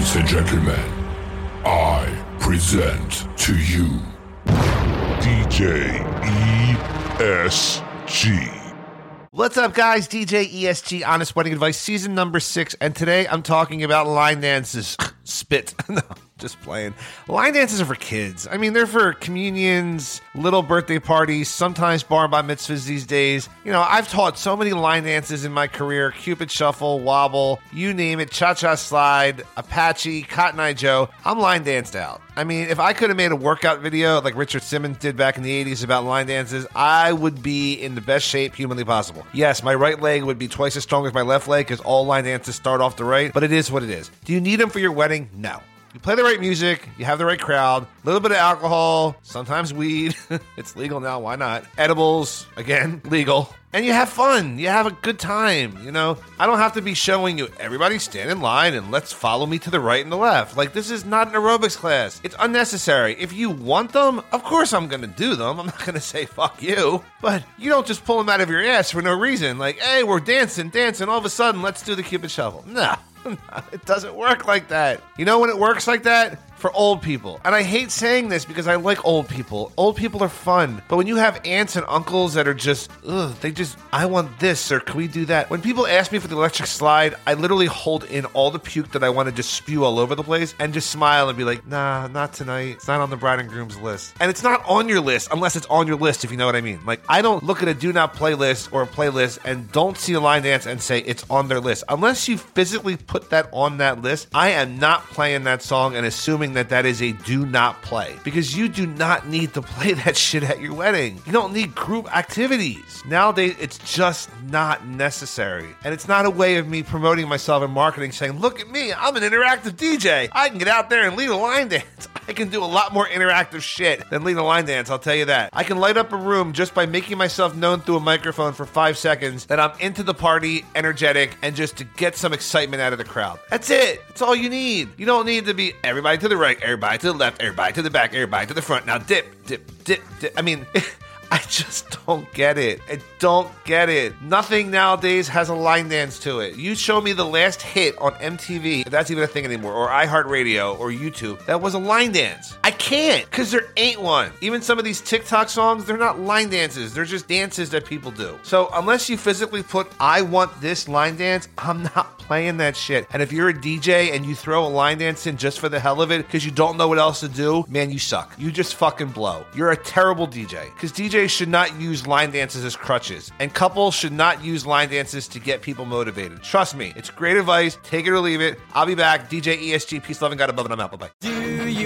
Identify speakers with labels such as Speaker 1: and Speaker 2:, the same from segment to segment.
Speaker 1: Ladies and gentlemen, I present to you DJ ESG.
Speaker 2: What's up, guys? DJ ESG, Honest Wedding Advice, season number six, and today I'm talking about line dances. Spit. just playing. Line dances are for kids. I mean, they're for communions, little birthday parties, sometimes bar bar mitzvahs these days. You know, I've taught so many line dances in my career Cupid Shuffle, Wobble, you name it, Cha Cha Slide, Apache, Cotton Eye Joe. I'm line danced out. I mean, if I could have made a workout video like Richard Simmons did back in the 80s about line dances, I would be in the best shape humanly possible. Yes, my right leg would be twice as strong as my left leg because all line dances start off the right, but it is what it is. Do you need them for your wedding? No. You play the right music, you have the right crowd, a little bit of alcohol, sometimes weed. it's legal now, why not? Edibles, again, legal. And you have fun. You have a good time. You know, I don't have to be showing you everybody stand in line and let's follow me to the right and the left. Like, this is not an aerobics class. It's unnecessary. If you want them, of course I'm going to do them. I'm not going to say fuck you. But you don't just pull them out of your ass for no reason. Like, hey, we're dancing, dancing. All of a sudden, let's do the Cupid Shuffle. Nah. it doesn't work like that. You know when it works like that? For old people. And I hate saying this because I like old people. Old people are fun. But when you have aunts and uncles that are just, ugh, they just, I want this or can we do that? When people ask me for the electric slide, I literally hold in all the puke that I want to just spew all over the place and just smile and be like, nah, not tonight. It's not on the bride and groom's list. And it's not on your list unless it's on your list, if you know what I mean. Like, I don't look at a do not playlist or a playlist and don't see a line dance and say it's on their list. Unless you physically put that on that list, I am not playing that song and assuming that that is a do not play because you do not need to play that shit at your wedding. You don't need group activities. Nowadays, it's just not necessary. And it's not a way of me promoting myself and marketing saying, look at me, I'm an interactive DJ. I can get out there and lead a line dance. I can do a lot more interactive shit than lead a line dance, I'll tell you that. I can light up a room just by making myself known through a microphone for five seconds that I'm into the party, energetic, and just to get some excitement out of the crowd. That's it. That's all you need. You don't need to be everybody to the right, everybody to the left, everybody to the back, everybody to the front. Now dip, dip, dip, dip. I mean, I just don't get it. I don't get it. Nothing nowadays has a line dance to it. You show me the last hit on MTV, if that's even a thing anymore, or iHeartRadio or YouTube, that was a line dance. I can't, because there ain't one. Even some of these TikTok songs, they're not line dances, they're just dances that people do. So unless you physically put, I want this line dance, I'm not playing that shit. And if you're a DJ and you throw a line dance in just for the hell of it, because you don't know what else to do, man, you suck. You just fucking blow. You're a terrible DJ. Because DJs should not use line dances as crutches, and couples should not use line dances to get people motivated. Trust me, it's great advice. Take it or leave it. I'll be back. DJ ESG, peace, love, and God above, and I'm out. Bye bye.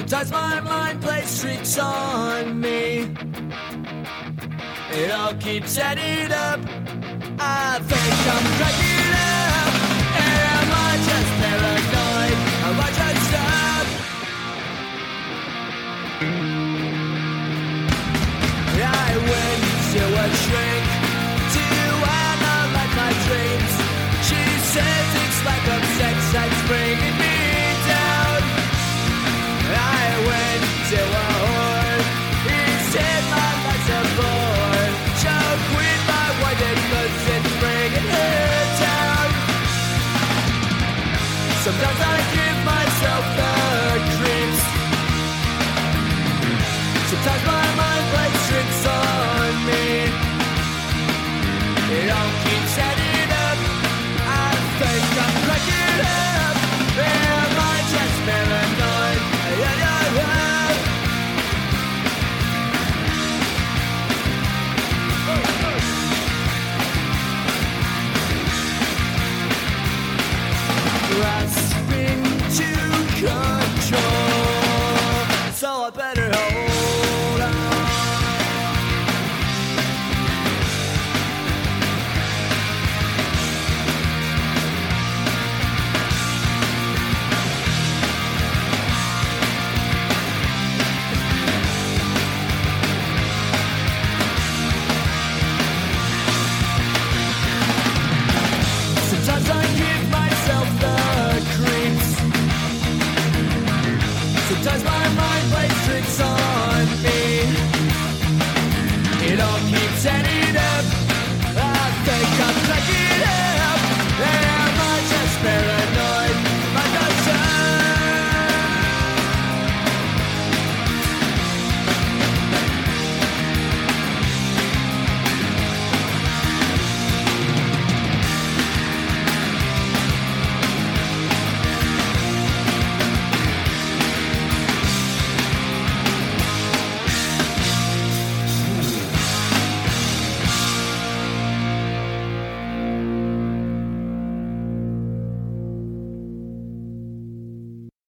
Speaker 3: Sometimes my mind plays tricks on me. It all keeps adding up. I think I'm cracking up. Am I just paranoid? Sometimes my mind plays tricks on me. It all keeps adding up. I think I'm breaking up. sometimes